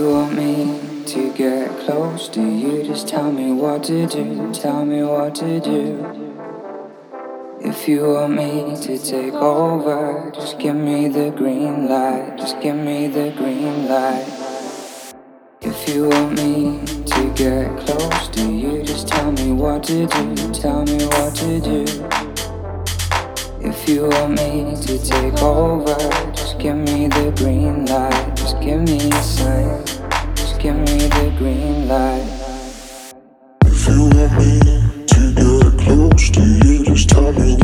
you want me to get close to you, just tell me what to do, tell me what to do. If you want me to take over, just give me the green light, just give me the green light. If you want me to get close to you, just tell me what to do, tell me what to do. If you want me to take over, just give me the green light, just give me a sign give me the green light. If you want me to get close to you, just tell me.